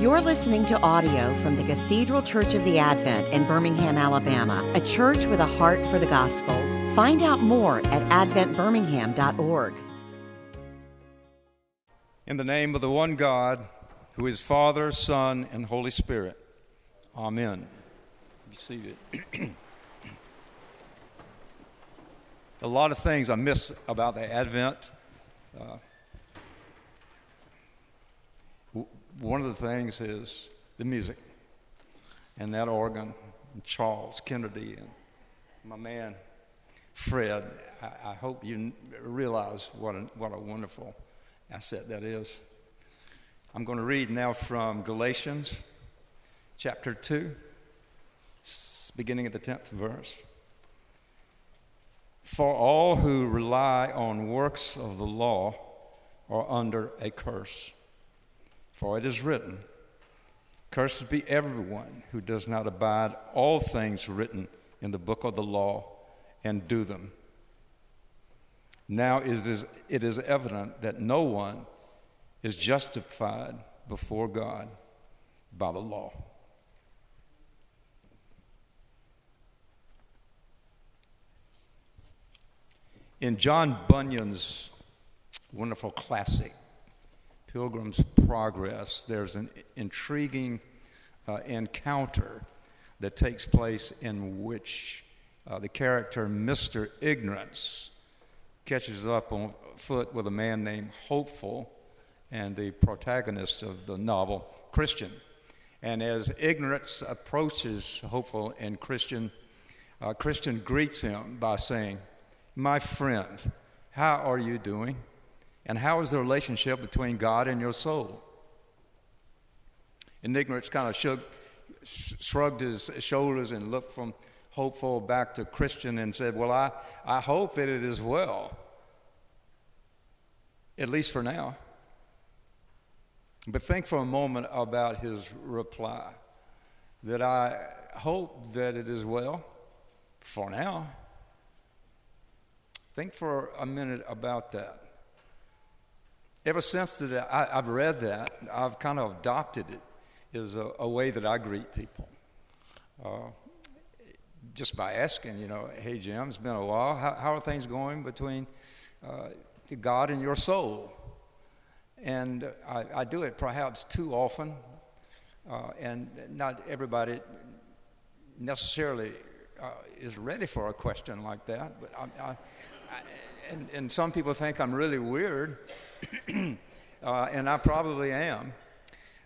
You're listening to audio from the Cathedral Church of the Advent in Birmingham, Alabama, a church with a heart for the gospel. Find out more at adventbirmingham.org. In the name of the one God, who is Father, Son, and Holy Spirit. Amen. Be seated. a lot of things I miss about the Advent. Uh, one of the things is the music and that organ, and Charles Kennedy, and my man Fred. I, I hope you realize what a, what a wonderful asset that is. I'm going to read now from Galatians chapter 2, beginning at the 10th verse. For all who rely on works of the law are under a curse. For it is written, Cursed be everyone who does not abide all things written in the book of the law and do them. Now it is evident that no one is justified before God by the law. In John Bunyan's wonderful classic, Pilgrim's Progress, there's an intriguing uh, encounter that takes place in which uh, the character Mr. Ignorance catches up on foot with a man named Hopeful and the protagonist of the novel, Christian. And as Ignorance approaches Hopeful and Christian, uh, Christian greets him by saying, My friend, how are you doing? And how is the relationship between God and your soul? And ignorance kind of shook, shrugged his shoulders and looked from hopeful back to Christian and said, Well, I, I hope that it is well, at least for now. But think for a moment about his reply that I hope that it is well for now. Think for a minute about that. Ever since that I, have read that, I've kind of adopted it as a, a way that I greet people. Uh, just by asking, you know, hey, Jim, it's been a while. How, how are things going between uh, God and your soul? And I, I, do it perhaps too often, uh, and not everybody necessarily uh, is ready for a question like that. But I, I, and, and some people think I'm really weird uh, and I probably am.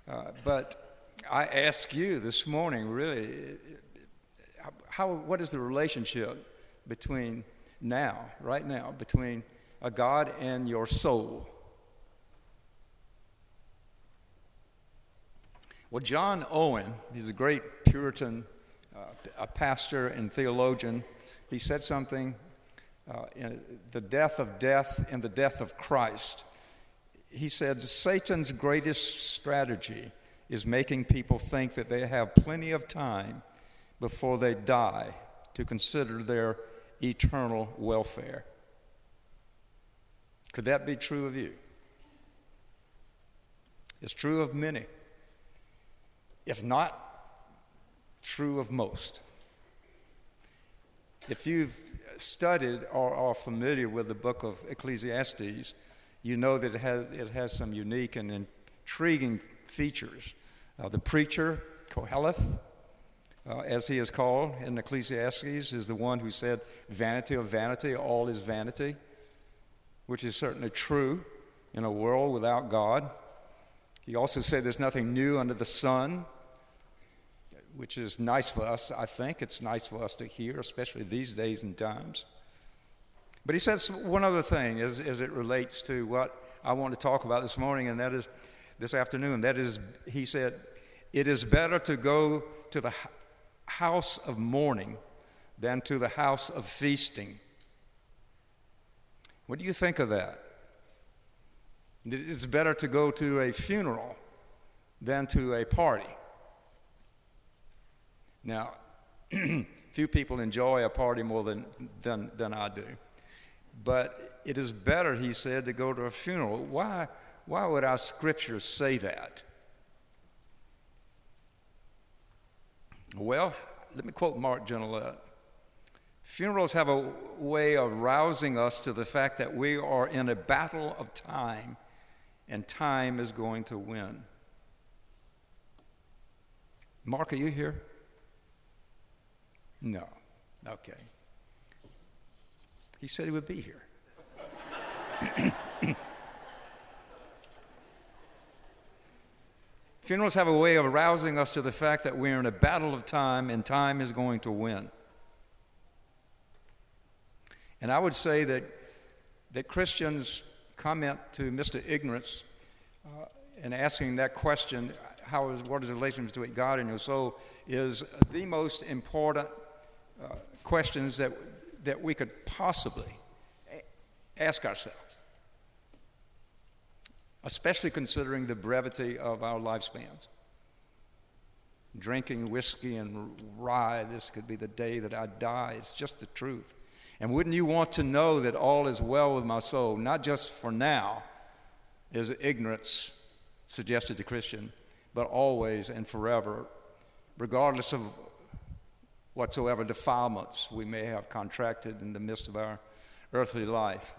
Uh, but I ask you this morning, really, how, what is the relationship between now, right now, between a God and your soul? Well, John Owen, he's a great Puritan, uh, a pastor and theologian. He said something uh, the death of death and the death of Christ he said Satan's greatest strategy is making people think that they have plenty of time before they die to consider their eternal welfare. Could that be true of you? It's true of many, if not true of most. If you've studied or are familiar with the book of Ecclesiastes, you know that it has, it has some unique and intriguing features. Uh, the preacher, Koheleth, uh, as he is called in Ecclesiastes, is the one who said, Vanity of vanity, all is vanity, which is certainly true in a world without God. He also said there's nothing new under the sun, which is nice for us, I think. It's nice for us to hear, especially these days and times. But he says one other thing as, as it relates to what I want to talk about this morning, and that is this afternoon. That is, he said, it is better to go to the house of mourning than to the house of feasting. What do you think of that? It's better to go to a funeral than to a party. Now, few people enjoy a party more than, than, than I do. But it is better, he said, to go to a funeral. Why, why would our scriptures say that? Well, let me quote Mark Genelette. Funerals have a way of rousing us to the fact that we are in a battle of time and time is going to win. Mark, are you here? No. Okay. He said he would be here. Funerals have a way of arousing us to the fact that we're in a battle of time and time is going to win. And I would say that, that Christians comment to Mr. Ignorance uh, and asking that question, how is, what is the relationship between God and your soul, is the most important uh, questions that, that we could possibly ask ourselves especially considering the brevity of our lifespans. Drinking whiskey and rye, this could be the day that I die. It's just the truth. And wouldn't you want to know that all is well with my soul, not just for now, as ignorance suggested to Christian, but always and forever, regardless of whatsoever defilements we may have contracted in the midst of our earthly life.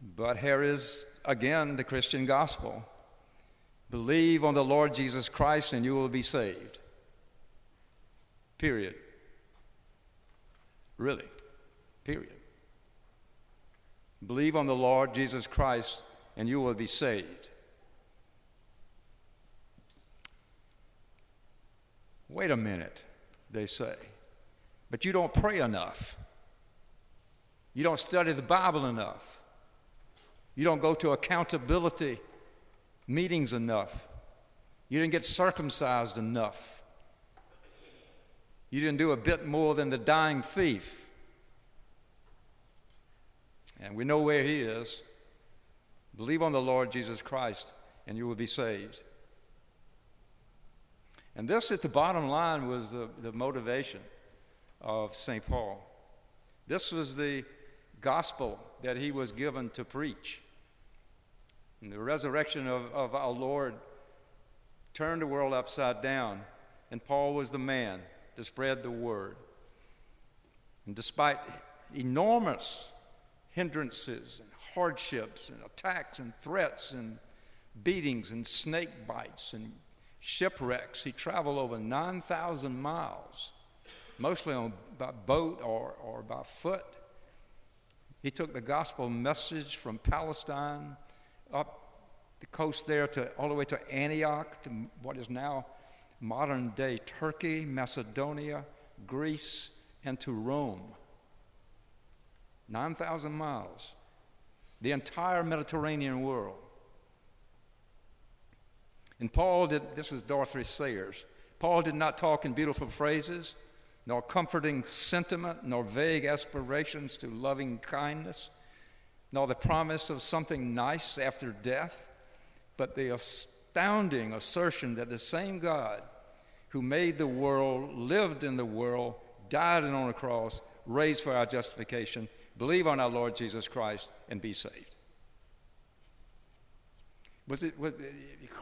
But here is again the Christian gospel believe on the Lord Jesus Christ and you will be saved. Period. Really. Period. Believe on the Lord Jesus Christ and you will be saved. Wait a minute, they say. But you don't pray enough. You don't study the Bible enough. You don't go to accountability meetings enough. You didn't get circumcised enough. You didn't do a bit more than the dying thief. And we know where he is. Believe on the Lord Jesus Christ, and you will be saved. And this, at the bottom line, was the, the motivation of St. Paul. This was the gospel that he was given to preach. And the resurrection of, of our Lord turned the world upside down, and Paul was the man to spread the word. And despite enormous hindrances and hardships and attacks and threats and beatings and snake bites and shipwrecks, he traveled over 9,000 miles, mostly on, by boat or, or by foot. He took the gospel message from Palestine up the coast there to all the way to Antioch, to what is now modern day Turkey, Macedonia, Greece, and to Rome. 9,000 miles. The entire Mediterranean world. And Paul did, this is Dorothy Sayers. Paul did not talk in beautiful phrases, nor comforting sentiment, nor vague aspirations to loving kindness nor the promise of something nice after death, but the astounding assertion that the same God who made the world, lived in the world, died on a cross, raised for our justification, believe on our Lord Jesus Christ, and be saved. Was it, was,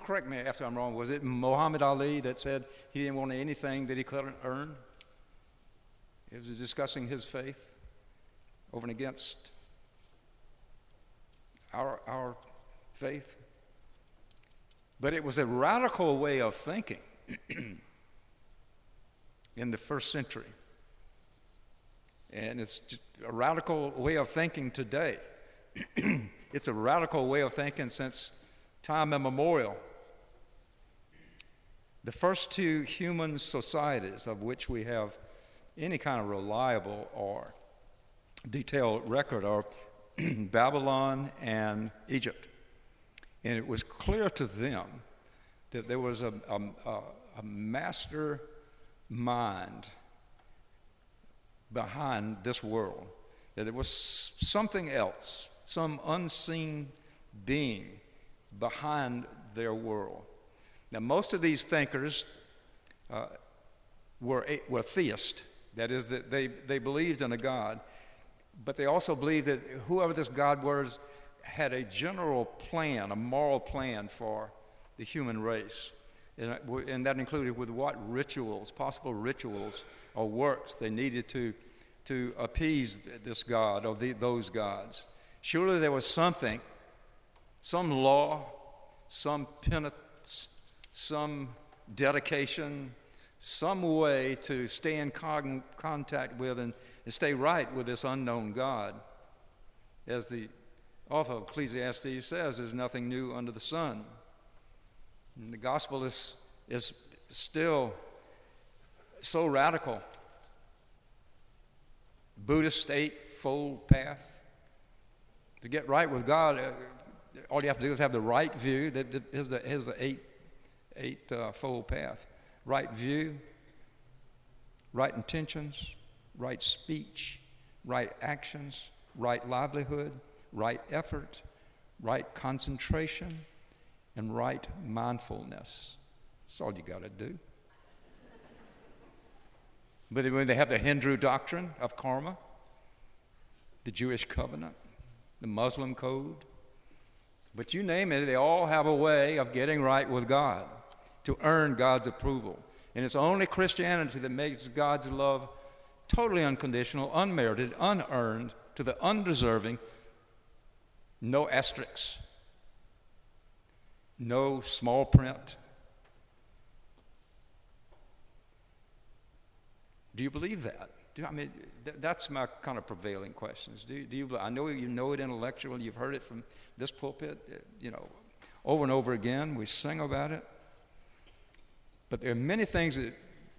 correct me if I'm wrong, was it Muhammad Ali that said he didn't want anything that he couldn't earn? It was discussing his faith over and against our, our faith. But it was a radical way of thinking in the first century. And it's just a radical way of thinking today. it's a radical way of thinking since time immemorial. The first two human societies of which we have any kind of reliable or detailed record are Babylon and Egypt. And it was clear to them that there was a, a, a master mind behind this world, that there was something else, some unseen being behind their world. Now, most of these thinkers uh, were, were theists, that is, that they, they believed in a God but they also believed that whoever this God was had a general plan, a moral plan for the human race. and that included with what rituals, possible rituals or works they needed to, to appease this God or the, those gods. Surely there was something, some law, some penance, some dedication, some way to stay in con- contact with and, and stay right with this unknown God. As the author of Ecclesiastes says, there's nothing new under the sun. And the gospel is, is still so radical. Buddhist eightfold path. To get right with God, uh, all you have to do is have the right view. Here's the, here's the eight, eight uh, fold path right view, right intentions, right speech, right actions, right livelihood, right effort, right concentration, and right mindfulness. That's all you got to do. But when they have the Hindu doctrine of karma, the Jewish covenant, the Muslim code, but you name it, they all have a way of getting right with God to earn God's approval. And it's only Christianity that makes God's love totally unconditional, unmerited, unearned, to the undeserving, no asterisks, no small print. Do you believe that? Do, I mean, th- that's my kind of prevailing questions. Do, do you? I know you know it intellectually. You've heard it from this pulpit, uh, you know, over and over again. We sing about it. But there are many things that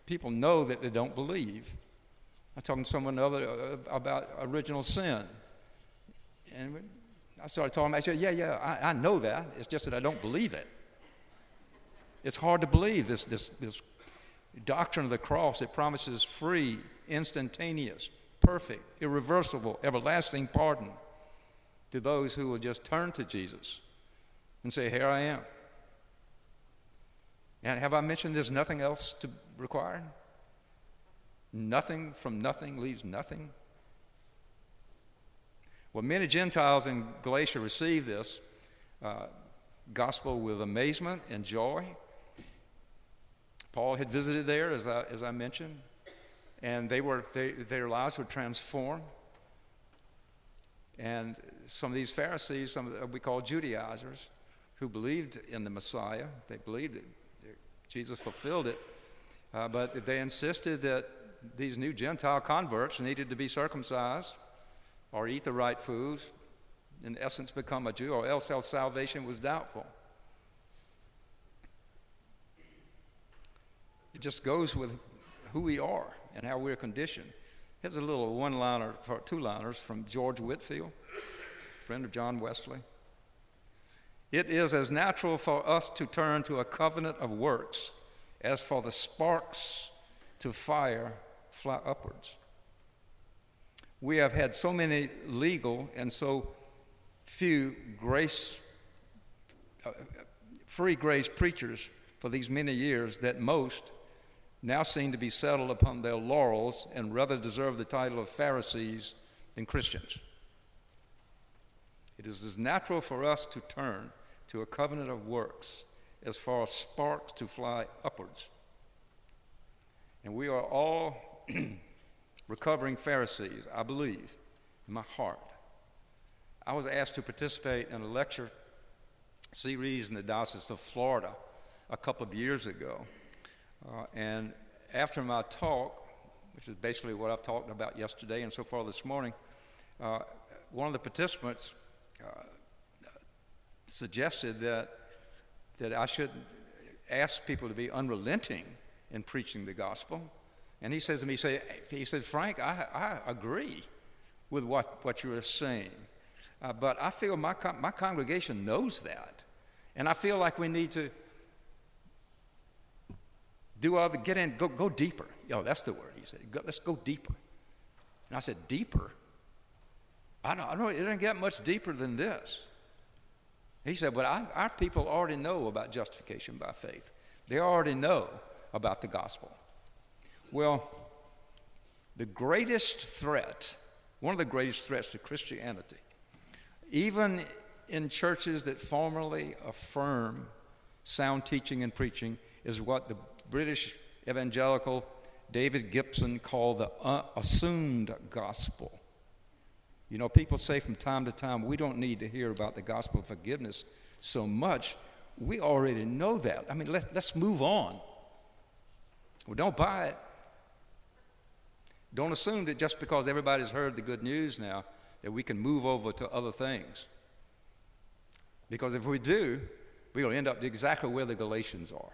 people know that they don't believe. I was talking to someone other uh, about original sin. And I started talking about, I said, yeah, yeah, I, I know that. It's just that I don't believe it. It's hard to believe this, this, this doctrine of the cross that promises free, instantaneous, perfect, irreversible, everlasting pardon to those who will just turn to Jesus and say, Here I am. And have I mentioned there's nothing else to require? Nothing from nothing leaves nothing. Well, many Gentiles in Galatia received this uh, gospel with amazement and joy. Paul had visited there, as I, as I mentioned, and they were, they, their lives were transformed. And some of these Pharisees, some of the, we call Judaizers, who believed in the Messiah, they believed it, Jesus fulfilled it, uh, but they insisted that these new Gentile converts needed to be circumcised or eat the right foods, in essence, become a Jew, or else our salvation was doubtful. It just goes with who we are and how we're conditioned. Here's a little one liner, two liners from George Whitefield, friend of John Wesley. It is as natural for us to turn to a covenant of works as for the sparks to fire fly upwards. We have had so many legal and so few grace, uh, free grace preachers for these many years that most now seem to be settled upon their laurels and rather deserve the title of Pharisees than Christians. It is as natural for us to turn to a covenant of works as as sparks to fly upwards. And we are all recovering Pharisees, I believe, in my heart. I was asked to participate in a lecture series in the Diocese of Florida a couple of years ago. Uh, and after my talk, which is basically what I've talked about yesterday and so far this morning, uh, one of the participants uh, suggested that, that I should ask people to be unrelenting in preaching the gospel. And he says to me, he, say, he said, Frank, I, I agree with what, what you are saying. Uh, but I feel my, my congregation knows that. And I feel like we need to do other, get in, go, go deeper. Yo, that's the word. He said, go, let's go deeper. And I said, deeper? I don't, I don't, it doesn't get much deeper than this. He said, But I, our people already know about justification by faith, they already know about the gospel. Well, the greatest threat, one of the greatest threats to Christianity, even in churches that formally affirm sound teaching and preaching is what the British evangelical David Gibson called the uh, assumed gospel. You know, people say from time to time, we don't need to hear about the gospel of forgiveness so much. We already know that. I mean, let, let's move on. Well, don't buy it. Don't assume that just because everybody's heard the good news now, that we can move over to other things. Because if we do, to end up exactly where the Galatians are,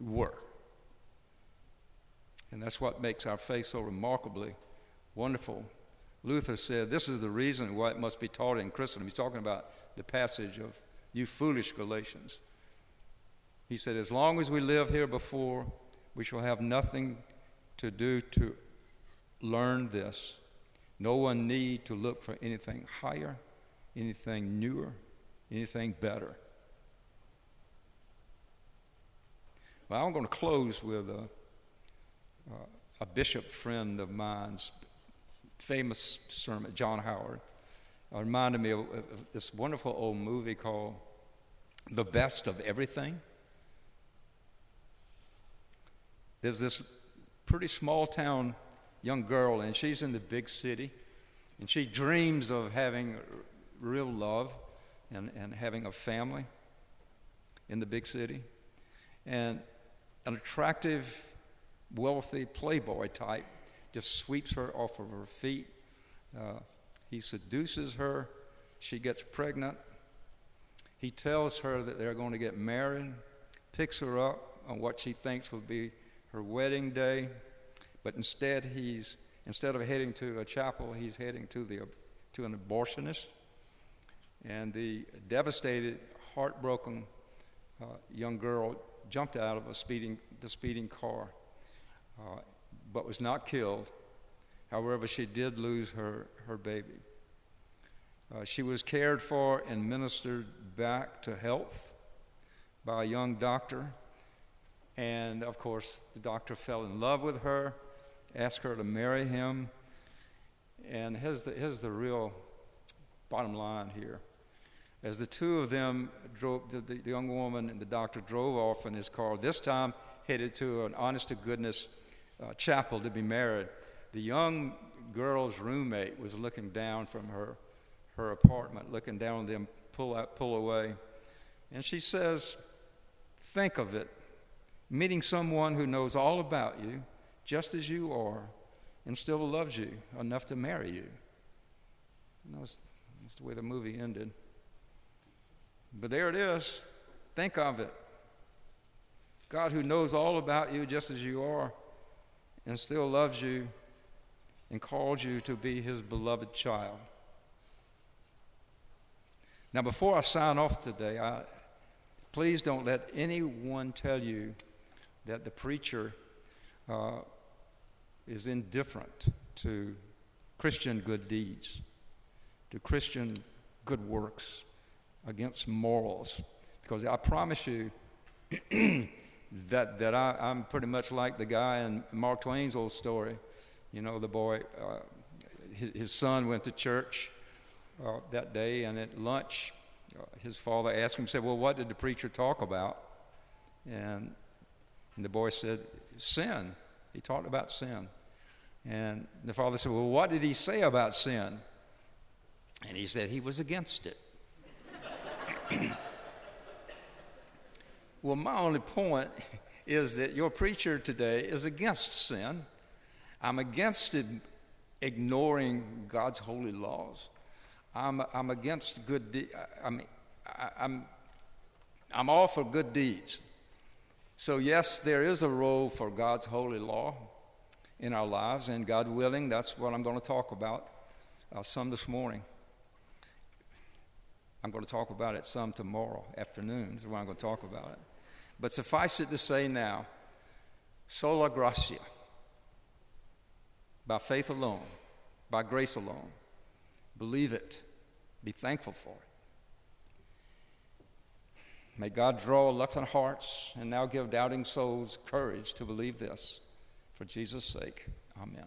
were. And that's what makes our faith so remarkably wonderful. Luther said, This is the reason why it must be taught in Christendom. He's talking about the passage of, You foolish Galatians. He said, As long as we live here before, we shall have nothing to do to learn this. No one need to look for anything higher, anything newer, anything better. Well, I'm going to close with a, uh, a bishop friend of mine's famous sermon, John Howard. Uh, reminded me of, of this wonderful old movie called The Best of Everything. There's this pretty small town young girl, and she's in the big city, and she dreams of having real love and, and having a family in the big city. And an attractive, wealthy playboy type just sweeps her off of her feet. Uh, he seduces her. She gets pregnant. He tells her that they're going to get married, picks her up on what she thinks will be her wedding day, but instead he's instead of heading to a chapel, he's heading to the to an abortionist. And the devastated, heartbroken uh, young girl jumped out of a speeding the speeding car, uh, but was not killed. However, she did lose her her baby. Uh, she was cared for and ministered back to health by a young doctor and of course, the doctor fell in love with her, asked her to marry him. And here's the, here's the real bottom line here. As the two of them drove, the, the young woman and the doctor drove off in his car, this time headed to an honest to goodness uh, chapel to be married, the young girl's roommate was looking down from her, her apartment, looking down on them pull, out, pull away. And she says, Think of it meeting someone who knows all about you, just as you are, and still loves you enough to marry you. And that's, that's the way the movie ended. But there it is. Think of it. God, who knows all about you just as you are, and still loves you and called you to be his beloved child. Now, before I sign off today, I, please don't let anyone tell you that the preacher uh, is indifferent to Christian good deeds, to Christian good works, against morals. Because I promise you that, that I, am pretty much like the guy in Mark Twain's old story. You know, the boy, uh, his, his, son went to church uh, that day, and at lunch, uh, his father asked him, said, Well, what did the preacher talk about? And and the boy said, Sin. He talked about sin. And the father said, Well, what did he say about sin? And he said he was against it. well, my only point is that your preacher today is against sin. I'm against it, ignoring God's holy laws. I'm, I'm against good deeds. I mean, I, I'm, I'm all for good deeds. So, yes, there is a role for God's holy law in our lives, and God willing, that's what I'm going to talk about uh, some this morning. I'm going to talk about it some tomorrow afternoon, is when I'm going to talk about it. But suffice it to say now, sola gratia, by faith alone, by grace alone. Believe it, be thankful for it. May God draw reluctant hearts and now give doubting souls courage to believe this. For Jesus' sake, amen.